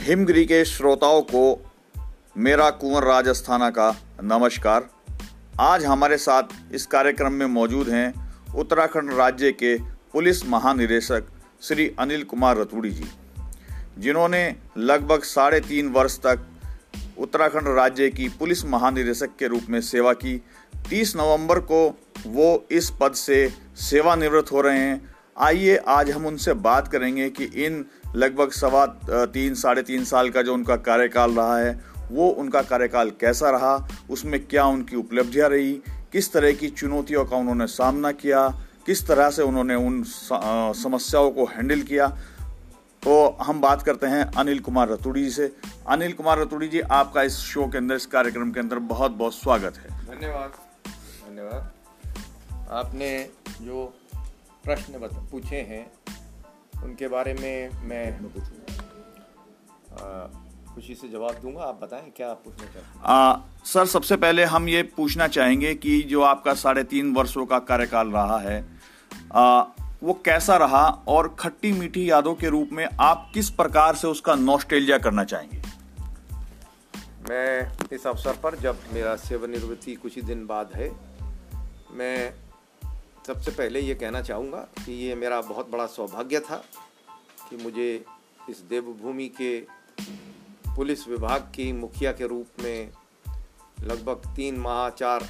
हिमगिरी के श्रोताओं को मेरा कुंवर राजस्थाना का नमस्कार। आज हमारे साथ इस कार्यक्रम में मौजूद हैं उत्तराखंड राज्य के पुलिस महानिदेशक श्री अनिल कुमार रतूड़ी जी, जिन्होंने लगभग साढ़े तीन वर्ष तक उत्तराखंड राज्य की पुलिस महानिदेशक के रूप में सेवा की। 30 नवंबर को वो इस पद से सेवानिवृत्त हो रहे हैं। आइए आज हम उनसे बात करेंगे कि इन लगभग सवा तीन, साढ़े तीन साल का जो उनका कार्यकाल रहा है, वो उनका कार्यकाल कैसा रहा, उसमें क्या उनकी उपलब्धियाँ रही, किस तरह की चुनौतियों का उन्होंने सामना किया, किस तरह से उन्होंने उन समस्याओं को हैंडल किया। तो हम बात करते हैं अनिल कुमार रतुड़ी जी से। अनिल कुमार रतुड़ी जी, आपका इस शो के अंदर, इस कार्यक्रम के अंदर बहुत बहुत स्वागत है। धन्यवाद। धन्यवाद। आपने जो प्रश्न पूछे हैं। उनके बारे में मैं खुशी से जवाब दूँगा। आप बताएँ क्या आप पूछना चाहते हैं? सर सबसे पहले हम ये पूछना चाहेंगे कि जो आपका साढ़े तीन वर्षों का कार्यकाल रहा है आ, वो कैसा रहा और खट्टी मीठी यादों के रूप में आप किस प्रकार से उसका नॉस्टेलिया करना चाहेंगे? मैं इस अवसर पर जब मेरा सेवानिवृत्ति कुछ ही दिन बाद है मैं सबसे पहले ये कहना चाहूँगा कि ये मेरा बहुत बड़ा सौभाग्य था कि मुझे इस देवभूमि के पुलिस विभाग की मुखिया के रूप में लगभग तीन माह चार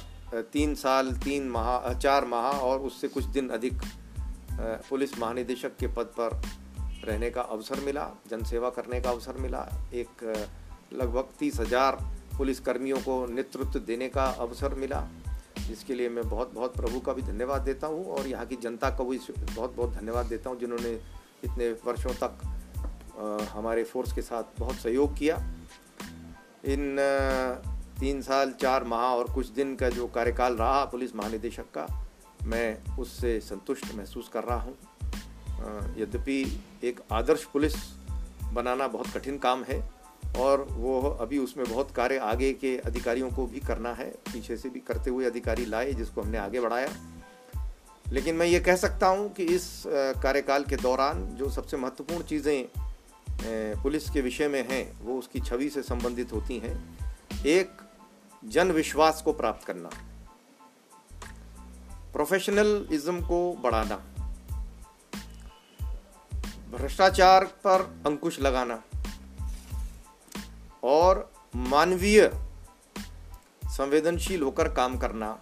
तीन साल, तीन माह चार माह और उससे कुछ दिन अधिक पुलिस महानिदेशक के पद पर रहने का अवसर मिला, जनसेवा करने का अवसर मिला। एक लगभग तीस हज़ार पुलिसकर्मियों को नेतृत्व देने का अवसर मिला। जिसके लिए मैं बहुत बहुत प्रभु का भी धन्यवाद देता हूँ और यहाँ की जनता का भी बहुत बहुत धन्यवाद देता हूँ जिन्होंने इतने वर्षों तक हमारे फोर्स के साथ बहुत सहयोग किया। इन तीन साल, चार माह और कुछ दिन का जो कार्यकाल रहा पुलिस महानिदेशक का, मैं उससे संतुष्ट महसूस कर रहा हूँ। यद्यपि एक आदर्श पुलिस बनाना बहुत कठिन काम है और वो अभी उसमें बहुत कार्य आगे के अधिकारियों को भी करना है, पीछे से भी करते हुए अधिकारी लाए जिसको हमने आगे बढ़ाया। लेकिन मैं ये कह सकता हूँ कि इस कार्यकाल के दौरान जो सबसे महत्वपूर्ण चीज़ें पुलिस के विषय में हैं, वो उसकी छवि से संबंधित होती हैं। एक जन विश्वास को प्राप्त करना। प्रोफेशनलिज्म को बढ़ाना। भ्रष्टाचार पर अंकुश लगाना। और मानवीय संवेदनशील होकर काम करना,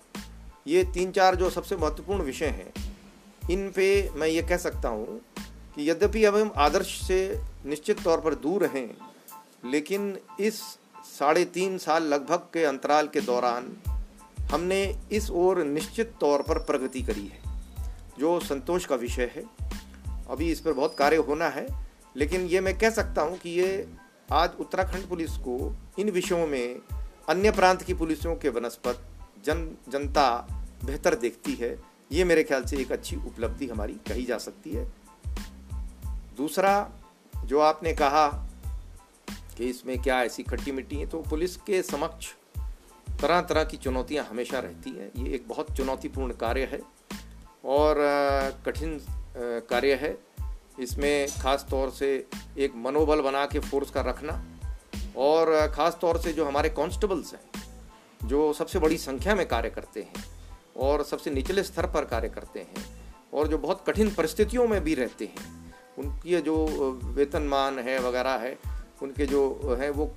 ये तीन चार जो सबसे महत्वपूर्ण विषय हैं, इन पे मैं ये कह सकता हूँ कि यद्यपि अब हम आदर्श से निश्चित तौर पर दूर हैं लेकिन इस साढ़े तीन साल लगभग के अंतराल के दौरान हमने इस ओर निश्चित तौर पर प्रगति करी है, जो संतोष का विषय है। अभी इस पर बहुत कार्य होना है, लेकिन ये मैं कह सकता हूँ कि ये आज उत्तराखंड पुलिस को इन विषयों में अन्य प्रांत की पुलिसों के वनस्पत जन, जनता बेहतर देखती है। ये मेरे ख्याल से एक अच्छी उपलब्धि हमारी कही जा सकती है। दूसरा, जो आपने कहा कि इसमें क्या ऐसी खट्टी मिट्टी है तो पुलिस के समक्ष तरह तरह की चुनौतियाँ हमेशा रहती हैं। ये एक बहुत चुनौतीपूर्ण कार्य है और कठिन कार्य है। इसमें ख़ास तौर से एक मनोबल बना के फोर्स का रखना और ख़ास तौर से जो हमारे कांस्टेबल्स हैं, जो सबसे बड़ी संख्या में कार्य करते हैं और सबसे निचले स्तर पर कार्य करते हैं और जो बहुत कठिन परिस्थितियों में भी रहते हैं, उनकी जो वेतनमान है वगैरह है, उनके जो है वो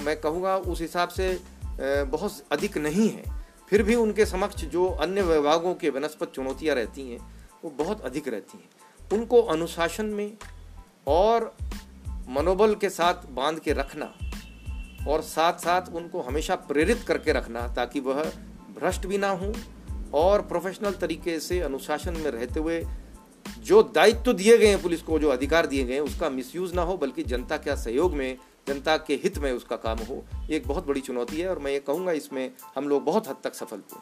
मैं कहूँगा उस हिसाब से बहुत अधिक नहीं है। फिर भी उनके समक्ष जो अन्य विभागों के वनस्पत चुनौतियाँ रहती हैं, वो बहुत अधिक रहती हैं। उनको अनुशासन में और मनोबल के साथ बाँध के रखना और साथ साथ उनको हमेशा प्रेरित करके रखना ताकि वह भ्रष्ट भी ना हो और प्रोफेशनल तरीके से अनुशासन में रहते हुए जो दायित्व दिए गए हैं पुलिस को, जो अधिकार दिए गए हैं, उसका मिसयूज ना हो, बल्कि जनता के सहयोग में, जनता के हित में उसका काम हो। ये एक बहुत बड़ी चुनौती है और मैं ये कहूँगा इसमें हम लोग बहुत हद तक सफल हुए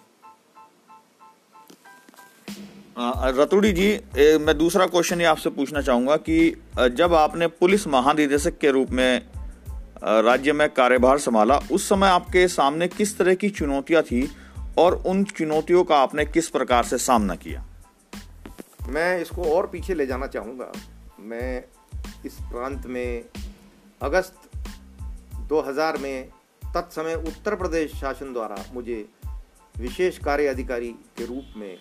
रतुड़ी जी ए, मैं दूसरा क्वेश्चन ये आपसे पूछना चाहूँगा कि जब आपने पुलिस महानिदेशक के रूप में राज्य में कार्यभार संभाला उस समय आपके सामने किस तरह की चुनौतियाँ थी और उन चुनौतियों का आपने किस प्रकार से सामना किया? मैं इसको और पीछे ले जाना चाहूँगा। मैं इस प्रांत में अगस्त 2000 में तत्समय उत्तर प्रदेश शासन द्वारा मुझे विशेष कार्य अधिकारी के रूप में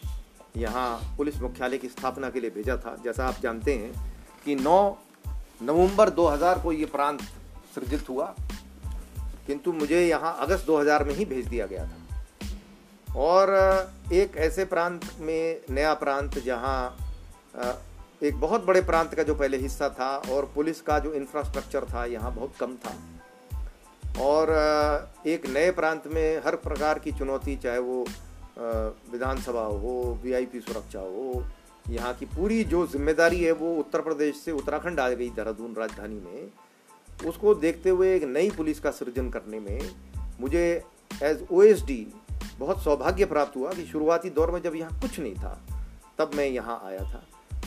यहाँ पुलिस मुख्यालय की स्थापना के लिए भेजा था। जैसा आप जानते हैं कि 9 नवंबर 2000 को ये प्रांत सृजित हुआ, किंतु मुझे यहाँ अगस्त 2000 में ही भेज दिया गया था। और एक ऐसे प्रांत में, नया प्रांत जहाँ एक बहुत बड़े प्रांत का जो पहले हिस्सा था और पुलिस का जो इंफ्रास्ट्रक्चर था, यहाँ बहुत कम था। और एक नए प्रांत में हर प्रकार की चुनौती, चाहे वो विधानसभा हो वीआईपी सुरक्षा हो, यहाँ की पूरी जो ज़िम्मेदारी है वो उत्तर प्रदेश से उत्तराखंड आ गई देहरादून राजधानी में। उसको देखते हुए एक नई पुलिस का सृजन करने में मुझे एज ओ बहुत सौभाग्य प्राप्त हुआ कि शुरुआती दौर में जब यहाँ कुछ नहीं था, तब मैं यहाँ आया था।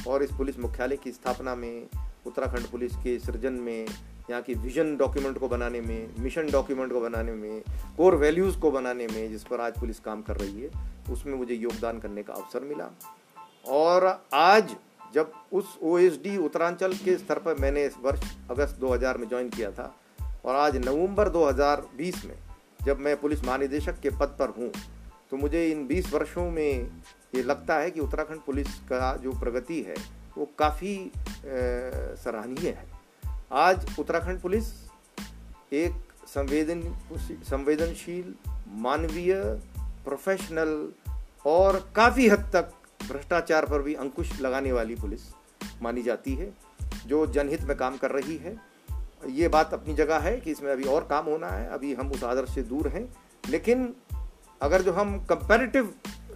और इस पुलिस मुख्यालय की स्थापना में, उत्तराखंड पुलिस के सृजन में यहाँ की विजन डॉक्यूमेंट को बनाने में मिशन डॉक्यूमेंट को बनाने में कोर वैल्यूज़ को बनाने में जिस पर आज पुलिस काम कर रही है, उसमें मुझे योगदान करने का अवसर मिला। और आज जब उस ओएसडी उत्तरांचल के स्तर पर मैंने इस वर्ष अगस्त 2000 में ज्वाइन किया था, और आज नवंबर 2020 में जब मैं पुलिस महानिदेशक के पद पर हूँ तो मुझे इन 20 वर्षों में ये लगता है कि उत्तराखंड पुलिस का जो प्रगति है, वो काफ़ी सराहनीय है। आज उत्तराखंड पुलिस एक संवेदन संवेदनशील मानवीय प्रोफेशनल और काफ़ी हद तक भ्रष्टाचार पर भी अंकुश लगाने वाली पुलिस मानी जाती है जो जनहित में काम कर रही है। ये बात अपनी जगह है कि इसमें अभी और काम होना है अभी हम उस आदर्श से दूर हैं। लेकिन अगर जो हम कंपेरेटिव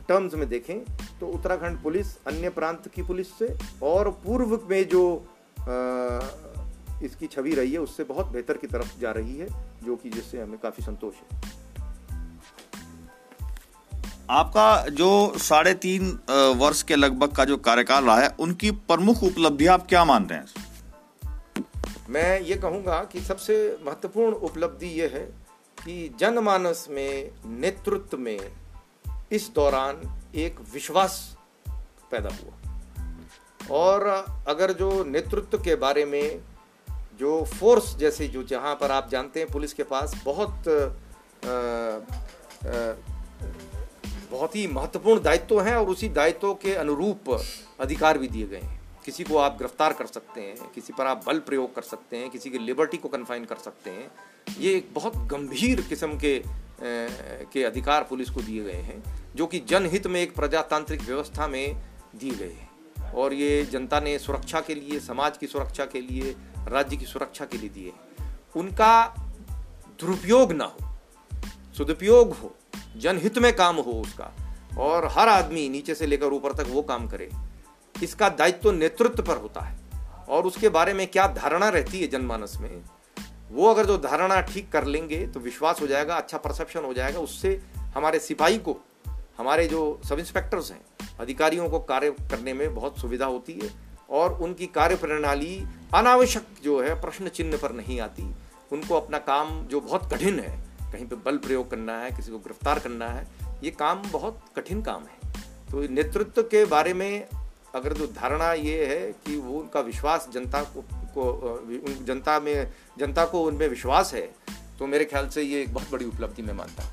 टर्म्स में देखें तो उत्तराखंड पुलिस अन्य प्रांत की पुलिस से और पूर्व में जो आ, इसकी छवि रही है उससे बहुत बेहतर की तरफ़ जा रही है जो कि जिससे हमें काफ़ी संतोष है। आपका जो साढ़े तीन वर्ष के लगभग का जो कार्यकाल रहा है उनकी प्रमुख उपलब्धि आप क्या मानते हैं? मैं ये कहूँगा कि सबसे महत्वपूर्ण उपलब्धि ये है कि जनमानस में नेतृत्व में इस दौरान एक विश्वास पैदा हुआ। और अगर जो नेतृत्व के बारे में जो फोर्स जैसे जो जहाँ पर आप जानते हैं पुलिस के पास बहुत आ, आ, बहुत ही महत्वपूर्ण दायित्व हैं और उसी दायित्व के अनुरूप अधिकार भी दिए गए हैं। किसी को आप गिरफ़्तार कर सकते हैं किसी पर आप बल प्रयोग कर सकते हैं किसी की लिबर्टी को कन्फाइन कर सकते हैं ये एक बहुत गंभीर किस्म के के अधिकार पुलिस को दिए गए हैं जो कि जनहित में एक प्रजातांत्रिक व्यवस्था में दिए गए हैं। और ये जनता ने सुरक्षा के लिए समाज की सुरक्षा के लिए राज्य की सुरक्षा के लिए दिए। उनका दुरुपयोग ना हो, सदुपयोग हो, जनहित में काम हो उसका, और हर आदमी नीचे से लेकर ऊपर तक वो काम करे, इसका दायित्व तो नेतृत्व पर होता है। और उसके बारे में क्या धारणा रहती है जनमानस में, वो अगर जो धारणा ठीक कर लेंगे तो विश्वास हो जाएगा अच्छा परसेप्शन हो जाएगा, उससे हमारे सिपाही को, हमारे जो सब इंस्पेक्टर्स हैं, अधिकारियों को कार्य करने में बहुत सुविधा होती है। और उनकी कार्य प्रणाली अनावश्यक जो है प्रश्न चिन्ह पर नहीं आती। उनको अपना काम जो बहुत कठिन है कहीं पे बल प्रयोग करना है किसी को गिरफ़्तार करना है ये काम बहुत कठिन काम है। तो नेतृत्व के बारे में अगर जो धारणा ये है कि वो उनका विश्वास जनता को, को जनता में जनता को उनमें विश्वास है तो मेरे ख्याल से ये एक बहुत बड़ी उपलब्धि मैं मानता हूँ।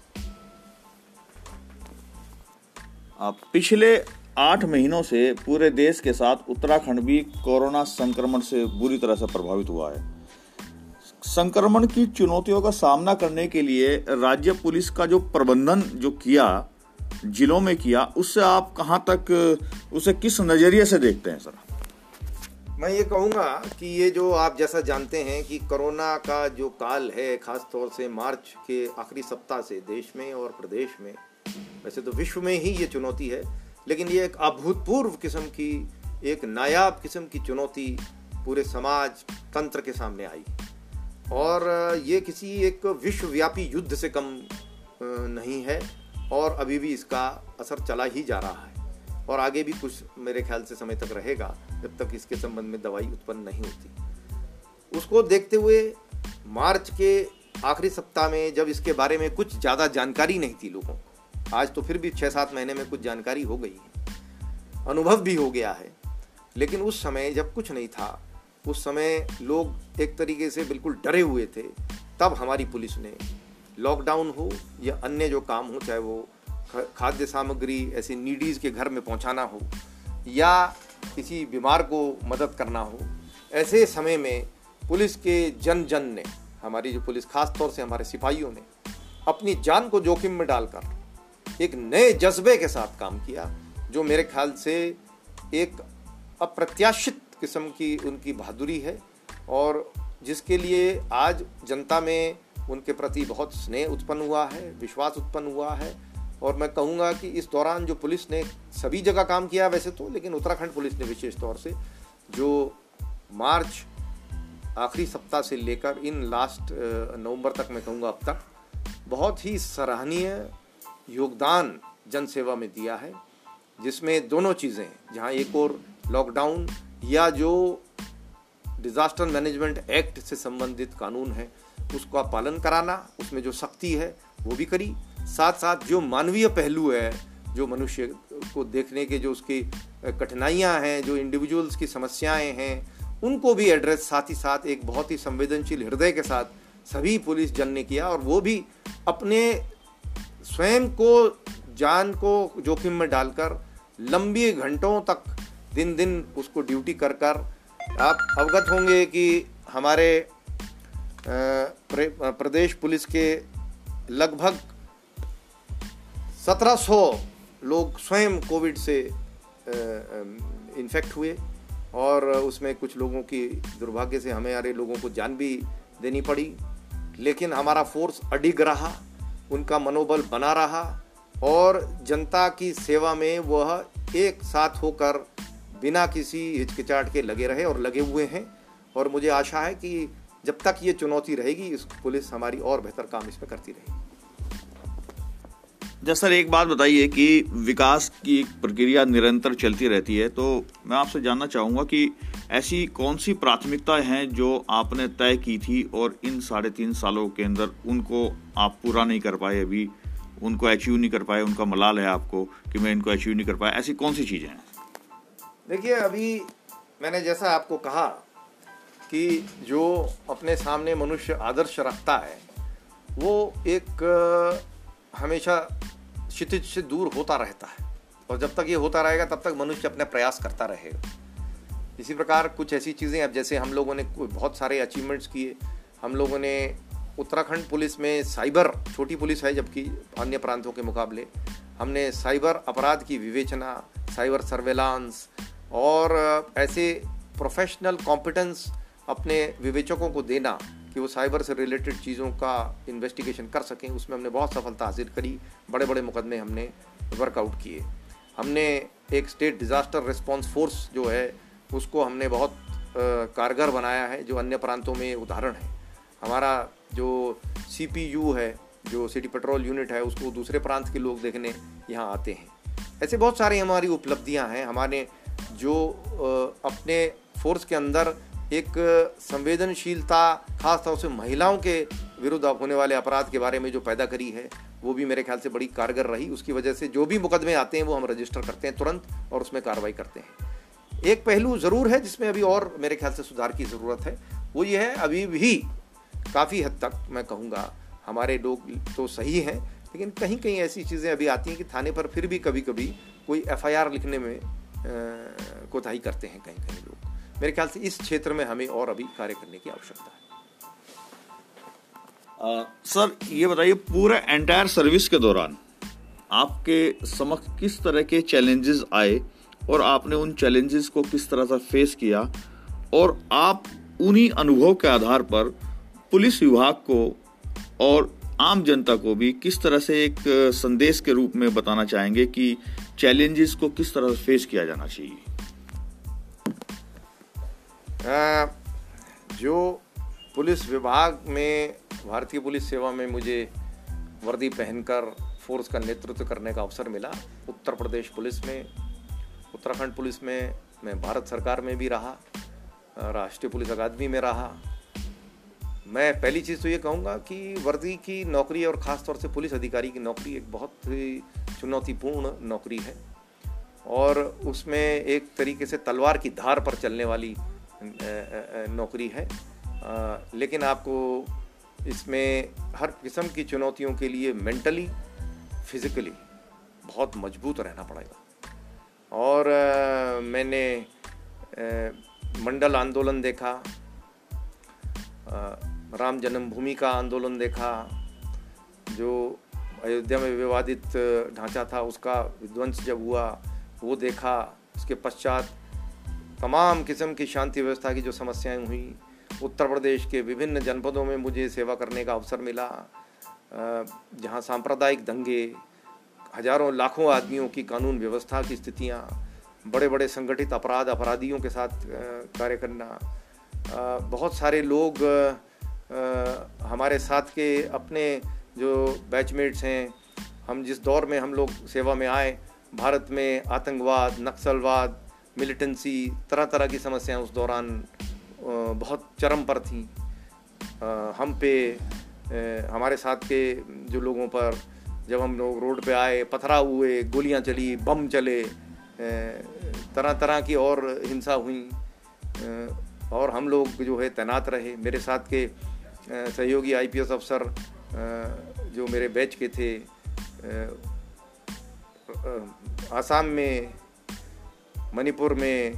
पिछले आठ महीनों से पूरे देश के साथ उत्तराखंड भी कोरोना संक्रमण से बुरी तरह से प्रभावित हुआ है। संक्रमण की चुनौतियों का सामना करने के लिए राज्य पुलिस का जो प्रबंधन जो किया, जिलों में किया, उससे आप कहाँ तक, उसे किस नज़रिए से देखते हैं, सर? मैं ये कहूँगा कि ये जो आप जैसा जानते हैं कि कोरोना का जो काल है खास तौर से मार्च के आखिरी सप्ताह से देश में और प्रदेश में, वैसे तो विश्व में ही ये चुनौती है। लेकिन ये एक अभूतपूर्व किस्म की, एक नायाब किस्म की चुनौती पूरे समाज, तंत्र के सामने आई। और ये किसी एक विश्वव्यापी युद्ध से कम नहीं है और अभी भी इसका असर चला ही जा रहा है। और आगे भी कुछ मेरे ख्याल से समय तक रहेगा जब तक इसके संबंध में दवाई उत्पन्न नहीं होती। उसको देखते हुए मार्च के आखिरी सप्ताह में जब इसके बारे में कुछ ज़्यादा जानकारी नहीं थी लोगों को आज तो फिर भी छः सात महीने में कुछ जानकारी हो गई है। अनुभव भी हो गया है। लेकिन उस समय जब कुछ नहीं था, उस समय लोग एक तरीके से बिल्कुल डरे हुए थे। तब हमारी पुलिस ने लॉकडाउन हो या अन्य जो काम हो, चाहे वो खाद्य सामग्री ऐसे नीडीज़ के घर में पहुंचाना हो या किसी बीमार को मदद करना हो, ऐसे समय में पुलिस के जन जन ने, हमारी जो पुलिस खास तौर से हमारे सिपाहियों ने, अपनी जान को जोखिम में डालकर एक नए जज्बे के साथ काम किया, जो मेरे ख्याल से एक अप्रत्याशित किस्म की उनकी बहादुरी है, और जिसके लिए आज जनता में उनके प्रति बहुत स्नेह उत्पन्न हुआ है, विश्वास उत्पन्न हुआ है। और मैं कहूँगा कि इस दौरान जो पुलिस ने सभी जगह काम किया वैसे तो लेकिन उत्तराखंड पुलिस ने विशेष तौर से जो मार्च आखिरी सप्ताह से लेकर इन लास्ट नवंबर तक मैं कहूँगा अब तक, बहुत ही सराहनीय योगदान जनसेवा में दिया है, जिसमें दोनों चीज़ें, जहाँ एक और लॉकडाउन या जो डिज़ास्टर मैनेजमेंट एक्ट से संबंधित कानून है, उसका पालन कराना, उसमें जो सख्ती है, वो भी करी। साथ साथ जो मानवीय पहलू है, जो मनुष्य को देखने के जो उसकी कठिनाइयाँ हैं, जो इंडिविजुअल्स की समस्याएँ हैं, उनको भी एड्रेस साथ ही साथ एक बहुत ही संवेदनशील हृदय के साथ सभी पुलिस जन ने किया, और वो भी अपने स्वयं को, जान को जोखिम में डालकर लंबी घंटों तक दिन दिन उसको ड्यूटी कर कर आप अवगत होंगे कि हमारे प्रदेश पुलिस के लगभग 1700 लोग स्वयं कोविड से इन्फेक्ट हुए और उसमें कुछ लोगों की दुर्भाग्य से हमें हमारे लोगों को जान भी देनी पड़ी। लेकिन हमारा फोर्स अडिग रहा उनका मनोबल बना रहा और जनता की सेवा में वह एक साथ होकर बिना किसी हिचकिचाहट के लगे रहे और लगे हुए हैं। और मुझे आशा है कि जब तक ये चुनौती रहेगी, इस पुलिस हमारी और बेहतर काम इस पर करती रहेगी। जैसा सर, एक बात बताइए कि विकास की प्रक्रिया निरंतर चलती रहती है तो मैं आपसे जानना चाहूँगा कि ऐसी कौन सी प्राथमिकताएँ हैं जो आपने तय की थी और इन साढ़े तीन सालों के अंदर उनको आप पूरा नहीं कर पाए अभी, उनको अचीव नहीं कर पाए, उनका मलाल है आपको कि मैं इनको अचीव नहीं कर पाया, ऐसी कौन सी चीज़ें हैं? देखिए, अभी मैंने जैसा आपको कहा कि जो अपने सामने मनुष्य आदर्श रखता है, वो एक, हमेशा क्षितिज से दूर होता रहता है। और जब तक ये होता रहेगा, तब तक मनुष्य अपने प्रयास करता रहेगा। इसी प्रकार कुछ ऐसी चीज़ें अब जैसे हम लोगों ने बहुत सारे अचीवमेंट्स किए। हम लोगों ने उत्तराखंड पुलिस में साइबर छोटी पुलिस है जबकि अन्य प्रांतों के मुकाबले। हमने साइबर अपराध की विवेचना साइबर सर्वेलांस और ऐसे प्रोफेशनल कॉम्पिटेंस अपने विवेचकों को देना कि वो साइबर से रिलेटेड चीज़ों का इन्वेस्टिगेशन कर सकें, उसमें हमने बहुत सफलता हासिल करी। बड़े बड़े मुकदमे हमने वर्कआउट किए। हमने एक स्टेट डिज़ास्टर रिस्पॉन्स फोर्स जो है उसको हमने बहुत कारगर बनाया है, जो अन्य प्रांतों में उदाहरण है। हमारा जो सीपीयू है, जो सिटी पेट्रोल यूनिट है, उसको दूसरे प्रांत के लोग देखने यहाँ आते हैं। ऐसे बहुत सारी हमारी उपलब्धियाँ हैं। हमारे जो अपने फोर्स के अंदर एक संवेदनशीलता, खास तौर से महिलाओं के विरुद्ध होने वाले अपराध के बारे में जो पैदा करी है, वो भी मेरे ख्याल से बड़ी कारगर रही। उसकी वजह से जो भी मुकदमे आते हैं, वो हम रजिस्टर करते हैं तुरंत और उसमें कार्रवाई करते हैं। एक पहलू ज़रूर है जिसमें अभी और मेरे ख्याल से सुधार की ज़रूरत है। वो ये है, अभी भी काफ़ी हद तक मैं कहूँगा हमारे लोग तो सही हैं, लेकिन कहीं कहीं ऐसी चीज़ें अभी आती हैं कि थाने पर फिर भी कभी कभी कोई एफआईआर लिखने में कोताही करते हैं कहीं कहीं लोग। मेरे ख्याल से इस क्षेत्र में हमें और अभी कार्य करने की आवश्यकता है। सर, ये बताइए, पूरे एंटायर सर्विस के दौरान आपके समक्ष किस तरह के चैलेंजेस आए? और आपने उन चैलेंजेस को किस तरह से फेस किया और आप उन्हीं अनुभव के आधार पर पुलिस विभाग को और आम जनता को भी किस तरह से एक संदेश के रूप में बताना चाहेंगे कि चैलेंजेस को किस तरह से फेस किया जाना चाहिए? आ, जो पुलिस विभाग में भारतीय पुलिस सेवा में मुझे वर्दी पहनकर फोर्स का नेतृत्व करने का अवसर मिला उत्तर प्रदेश पुलिस में उत्तराखंड पुलिस में, मैं भारत सरकार में भी रहा, राष्ट्रीय पुलिस अकादमी में रहा। मैं पहली चीज़ तो ये कहूँगा कि वर्दी की नौकरी और ख़ास तौर से पुलिस अधिकारी की नौकरी एक बहुत ही चुनौतीपूर्ण नौकरी है और उसमें एक तरीके से तलवार की धार पर चलने वाली नौकरी है। लेकिन आपको इसमें हर किस्म की चुनौतियों के लिए मेंटली, फिज़िकली बहुत मज़बूत रहना पड़ेगा। और आ, मैंने मंडल आंदोलन देखा आ, राम जन्मभूमि का आंदोलन देखा जो अयोध्या में विवादित ढांचा था उसका विध्वंस जब हुआ वो देखा उसके पश्चात तमाम किस्म की शांति व्यवस्था की जो समस्याएँ हुई उत्तर प्रदेश के विभिन्न जनपदों में मुझे सेवा करने का अवसर मिला जहाँ सांप्रदायिक दंगे हज़ारों, लाखों आदमियों की कानून व्यवस्था की स्थितियाँ बड़े बड़े संगठित अपराध, अपराधियों के साथ कार्य करना बहुत सारे लोग हमारे साथ के अपने जो बैचमेट्स हैं, हम जिस दौर में हम लोग सेवा में आए, भारत में आतंकवाद, नक्सलवाद मिलिटेंसी तरह तरह की समस्याएँ उस दौरान बहुत चरम पर थी। हम पे हमारे साथ के जो लोगों पर जब हम लोग रोड पे आए पथराव हुए, गोलियाँ चली, बम चले तरह तरह की और हिंसा हुई और हम लोग जो है तैनात रहे। मेरे साथ के सहयोगी आईपीएस अफसर जो मेरे बैच के थे आसाम में, मणिपुर में,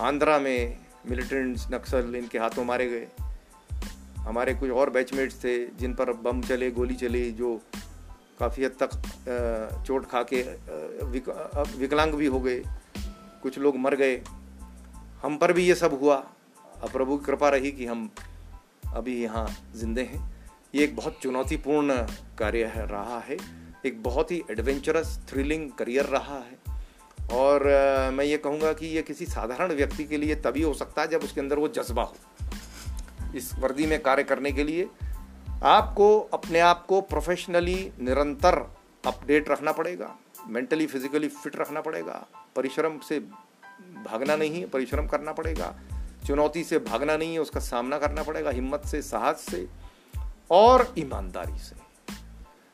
आंध्रा में मिलिटेंट्स नक्सल इनके हाथों मारे गए। हमारे कुछ और बैचमेट्स थे, जिन पर बम चले, गोली चली, जो काफ़ी हद तक चोट खा के विकलांग भी हो गए, कुछ लोग मर गए। हम पर भी ये सब हुआ। अब प्रभु की कृपा रही कि हम अभी यहाँ जिंदे हैं। ये एक बहुत चुनौतीपूर्ण कार्य है, रहा है। एक बहुत ही एडवेंचरस थ्रिलिंग करियर रहा है। और मैं ये कहूँगा कि ये किसी साधारण व्यक्ति के लिए तभी हो सकता है जब उसके अंदर वो जज्बा हो। इस वर्दी में कार्य करने के लिए आपको अपने आप को प्रोफेशनली निरंतर अपडेट रखना पड़ेगा मेंटली फिजिकली फिट रखना पड़ेगा, परिश्रम से भागना नहीं है, परिश्रम करना पड़ेगा, चुनौती से भागना नहीं है, उसका सामना करना पड़ेगा, हिम्मत से, साहस से और ईमानदारी से।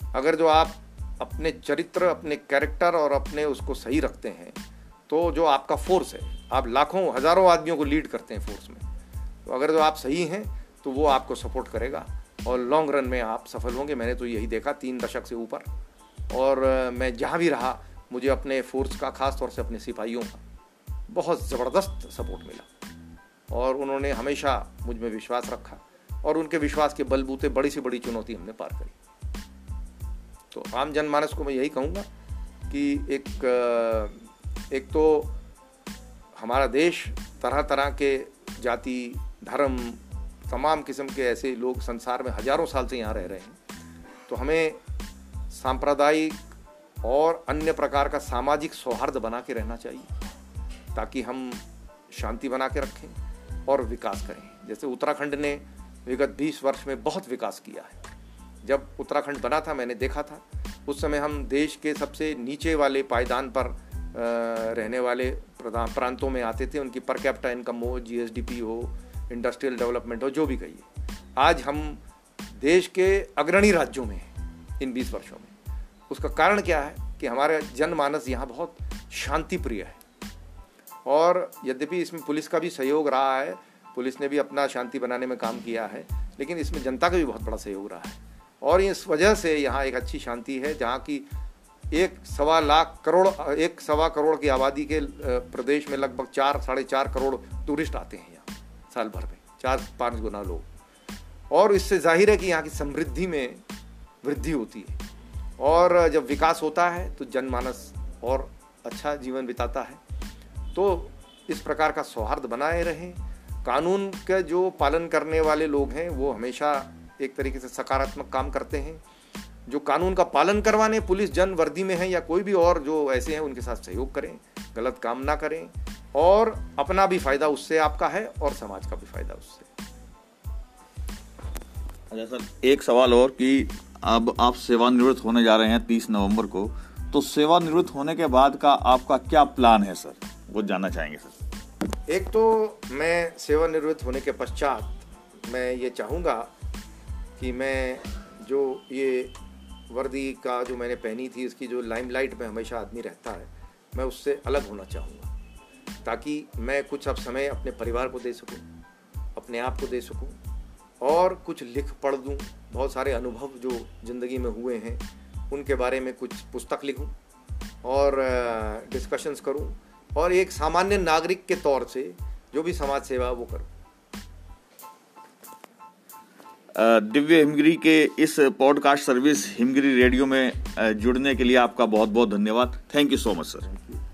अगर जो आप अपने चरित्र, अपने कैरेक्टर और अपने उसको सही रखते हैं तो जो आपका फोर्स है, आप लाखों, हज़ारों आदमियों को लीड करते हैं फोर्स में तो अगर जो आप सही हैं तो वो आपको सपोर्ट करेगा। और लॉन्ग रन में आप सफल होंगे। मैंने तो यही देखा तीन दशक से ऊपर। और मैं जहाँ भी रहा, मुझे अपने फोर्स का, खास तौर से अपने सिपाहियों का बहुत ज़बरदस्त सपोर्ट मिला। और उन्होंने हमेशा मुझमें विश्वास रखा और उनके विश्वास के बलबूते बड़ी से बड़ी चुनौती हमने पार करी। तो आम जनमानस को मैं यही कहूँगा कि एक एक तो हमारा देश तरह तरह के जाति, धर्म तमाम किस्म के ऐसे लोग संसार में हज़ारों साल से यहाँ रह रहे हैं। तो हमें सांप्रदायिक और अन्य प्रकार का सामाजिक सौहार्द बना के रहना चाहिए, ताकि हम शांति बना के रखें और विकास करें। जैसे उत्तराखंड ने विगत 20 वर्ष में बहुत विकास किया है। जब उत्तराखंड बना था, मैंने देखा था, उस समय हम देश के सबसे नीचे वाले पायदान पर रहने वाले प्रांतों में आते थे। उनकी पर कैपिटा इनकम हो जीएसडीपी हो इंडस्ट्रियल डेवलपमेंट हो, जो भी कहिए। आज हम देश के अग्रणी राज्यों में हैं, इन 20 वर्षों में। उसका कारण क्या है कि हमारा जनमानस यहाँ बहुत शांति प्रिय है। और यद्यपि इसमें पुलिस का भी सहयोग रहा है, पुलिस ने भी अपना शांति बनाने में काम किया है, लेकिन इसमें जनता का भी बहुत बड़ा सहयोग रहा है। और इस वजह से यहाँ एक अच्छी शांति है, जहाँ की एक सवा लाख करोड़, एक सवा करोड़ की आबादी के प्रदेश में लगभग चार, साढ़े चार करोड़ टूरिस्ट आते हैं साल भर में, चार, पाँच गुना लोग। और इससे ज़ाहिर है कि यहाँ की समृद्धि में वृद्धि होती है। और जब विकास होता है तो जनमानस और अच्छा जीवन बिताता है। तो इस प्रकार का सौहार्द बनाए रहें। कानून का जो पालन करने वाले लोग हैं, वो हमेशा एक तरीके से सकारात्मक काम करते हैं। जो कानून का पालन करवाने, पुलिस जन वर्दी में है या कोई भी और जो ऐसे हैं, उनके साथ सहयोग करें। गलत काम ना करें। और अपना भी फ़ायदा उससे आपका है और समाज का भी फ़ायदा उससे। अच्छा सर एक सवाल और कि अब आप सेवानिवृत्त होने जा रहे हैं तीस नवंबर को तो सेवानिवृत्त होने के बाद का आपका क्या प्लान है सर? वो जानना चाहेंगे सर। एक तो मैं सेवानिवृत्त होने के पश्चात मैं ये चाहूँगा कि मैं जो ये वर्दी का जो मैंने पहनी थी इसकी जो लाइमलाइट में हमेशा आदमी रहता है मैं उससे अलग होना चाहूँगा। ताकि मैं कुछ अब समय अपने परिवार को दे सकूँ अपने आप को दे सकूँ और कुछ लिख पढ़ दूँ। बहुत सारे अनुभव जो ज़िंदगी में हुए हैं उनके बारे में कुछ पुस्तक लिखूं और डिस्कशंस करूँ और एक सामान्य नागरिक के तौर से जो भी समाज सेवा वो करूँ। दिव्य हिमगिरी के इस पॉडकास्ट सर्विस हिमगिरी रेडियो में जुड़ने के लिए आपका बहुत बहुत धन्यवाद thank you so much sir